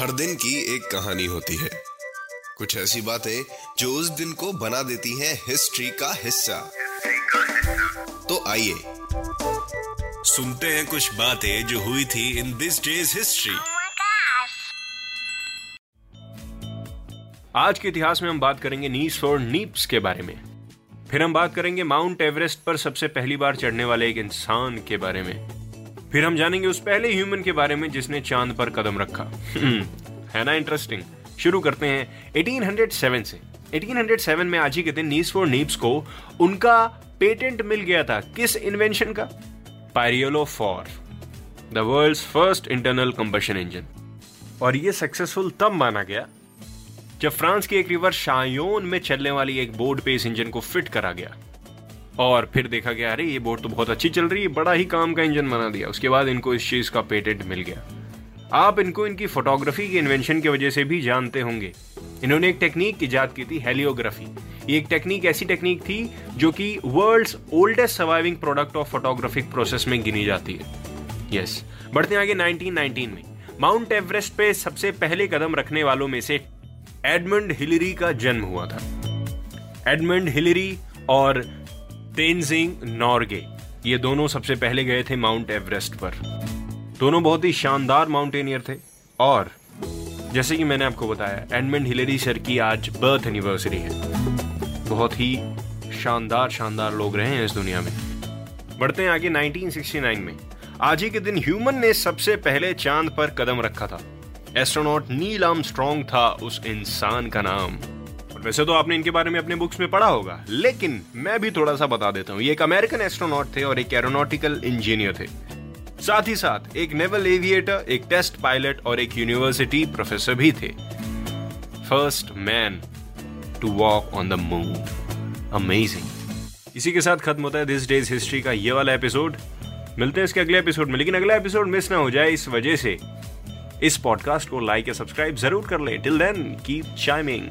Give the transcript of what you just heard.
हर दिन की एक कहानी होती है। कुछ ऐसी बातें जो उस दिन को बना देती हैं हिस्ट्री का हिस्सा। तो आइए सुनते हैं कुछ बातें जो हुई थी इन दिस डेज़ हिस्ट्री! आज के इतिहास में हम बात करेंगे नीस फॉर नीप्स के बारे में। फिर हम बात करेंगे माउंट एवरेस्ट पर सबसे पहली बार चढ़ने वाले एक इंसान के बारे में। फिर हम जानेंगे उस पहले ह्यूमन के बारे में जिसने चाँद पर कदम रखा। हम्म, है ना इंटरेस्टिंग शुरू करते हैं 1807 से। 1807 में आज ही के दिन नीस फॉर नीप्स को उनका पेटेंट मिल गया था। किस इन्वेंशन का? पायरियोलो for the world first internal combustion engine और ये सक्सेसफुल तब माना गया जब फ्रांस की एक रिवर शायोन में चलने वाली एक बोर्ड पे इस इंजन को फिट करा गया। और फिर देखा गया, अरे, ये बोट तो बहुत अच्छी चल रही है, बड़ा ही काम का इंजन बना दिया। उसके बाद इनको इस चीज़ का पेटेंट मिल गया। आप इनको इनकी फोटोग्राफी की इन्वेंशन की वजह से भी जानते होंगे। इन्होंने एक टेक्निक इजाद की थी, हेलियोग्राफी। ये एक टेक्निक, ऐसी टेक्निक थी जो कि world's oldest surviving product of photographic process में गिनी जाती है। यस, बढ़ते आगे 1919 में। माउंट एवरेस्ट पे सबसे पहले कदम रखने वालों में से एडमंड हिलरी का जन्म हुआ था। एडमंड हिलरी और तेनजिंग, नॉर्गे। ये दोनों सबसे पहले गए थे माउंट एवरेस्ट पर। दोनों बहुत ही शानदार माउंटेनियर थे। और, जैसे कि मैंने आपको बताया, एडमंड हिलरी सर की आज बर्थ एनिवर्सरी है। बहुत ही शानदार शानदार लोग रहे हैं इस दुनिया में। बढ़ते हैं आगे 1969 में। आज ही के दिन ह्यूमन ने सबसे पहले चाँद पर कदम रखा था। एस्ट्रोनॉट नील आर्मस्ट्रॉन्ग था उस इंसान का नाम। वैसे तो आपने इनके बारे में अपने बुक्स में पढ़ा होगा, लेकिन मैं भी थोड़ा सा बता देता हूँ। ये एक अमेरिकन एस्ट्रोनॉट थे और एक एरोनॉटिकल इंजीनियर थे। साथ ही साथ, एक नेवल एविएटर एक टेस्ट पायलट और एक यूनिवर्सिटी प्रोफेसर भी थे। First man to walk on the moon amazing इसी के साथ खत्म होता है दिस डेज़ हिस्ट्री का ये वाला एपिसोड मिलते हैं इसके अगले एपिसोड में, लेकिन अगला एपिसोड मिस ना हो जाए इस वजह से। इस पॉडकास्ट को लाइक या सब्सक्राइब ज़रूर कर लें। Till then keep chiming